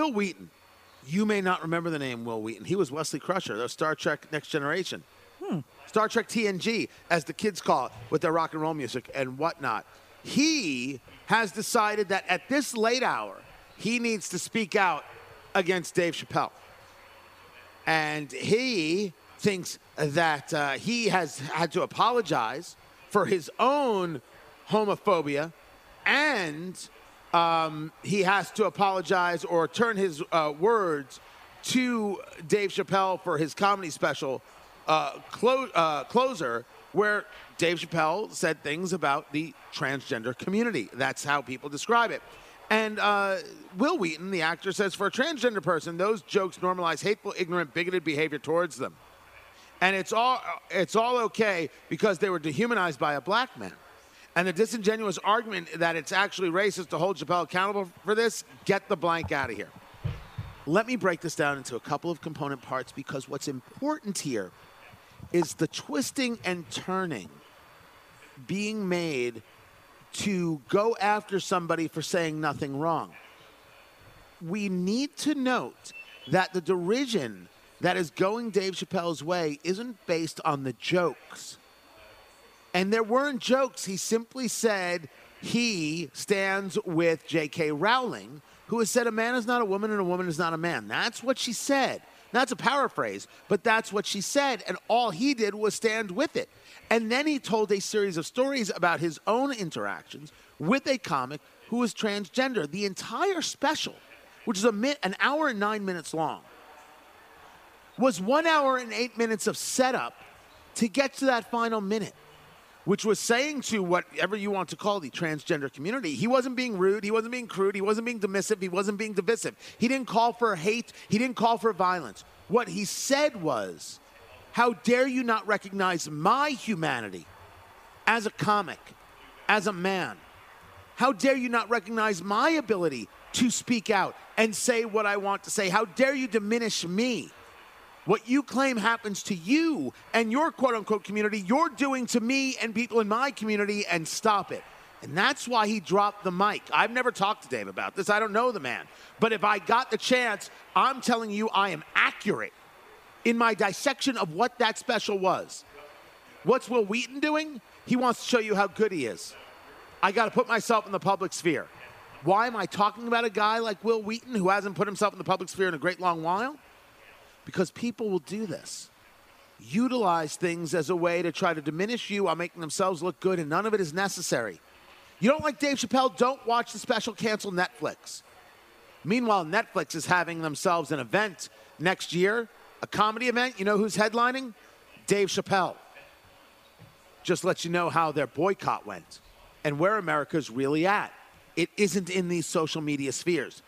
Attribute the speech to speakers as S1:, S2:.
S1: Wil Wheaton. You may not remember the name Wil Wheaton. He was Wesley Crusher, the Star Trek Next Generation. Star Trek TNG, as the kids call it, with their rock and roll music and whatnot. He has decided that at this late hour, he needs to speak out against Dave Chappelle. And he thinks that uh, he has had to apologize for his own homophobia and um, he has to apologize or turn his uh, words to Dave Chappelle for his comedy special uh, clo- uh, closer, where Dave Chappelle said things about the transgender community. That's how people describe it. And uh, Wil Wheaton, the actor, says for a transgender person, those jokes normalize hateful, ignorant, bigoted behavior towards them. And it's all, it's all okay because they were dehumanized by a black man. And the disingenuous argument that it's actually racist to hold Chappelle accountable for this, get the blank out of here. Let me break this down into a couple of component parts because what's important here is the twisting and turning being made to go after somebody for saying nothing wrong. We need to note that the derision that is going Dave Chappelle's way isn't based on the jokes. And there weren't jokes. He simply said he stands with J.K. Rowling, who has said a man is not a woman and a woman is not a man. That's what she said. That's a paraphrase, but that's what she said. And all he did was stand with it. And then he told a series of stories about his own interactions with a comic who was transgender. The entire special, which is a mi- an hour and nine minutes long, was one hour and eight minutes of setup to get to that final minute which was saying to whatever you want to call the transgender community, he wasn't being rude, he wasn't being crude, he wasn't being dismissive, he wasn't being divisive. He didn't call for hate, he didn't call for violence. What he said was, How dare you not recognize my humanity as a comic, as a man? How dare you not recognize my ability to speak out and say what I want to say? How dare you diminish me? What you claim happens to you and your quote unquote community, you're doing to me and people in my community, and stop it. And that's why he dropped the mic. I've never talked to Dave about this. I don't know the man. But if I got the chance, I'm telling you, I am accurate in my dissection of what that special was. What's Wil Wheaton doing? He wants to show you how good he is. I got to put myself in the public sphere. Why am I talking about a guy like Wil Wheaton who hasn't put himself in the public sphere in a great long while? Because people will do this. Utilize things as a way to try to diminish you while making themselves look good, and none of it is necessary. You don't like Dave Chappelle? Don't watch the special, cancel Netflix. Meanwhile, Netflix is having themselves an event next year, a comedy event. You know who's headlining? Dave Chappelle. Just let you know how their boycott went and where America's really at. It isn't in these social media spheres.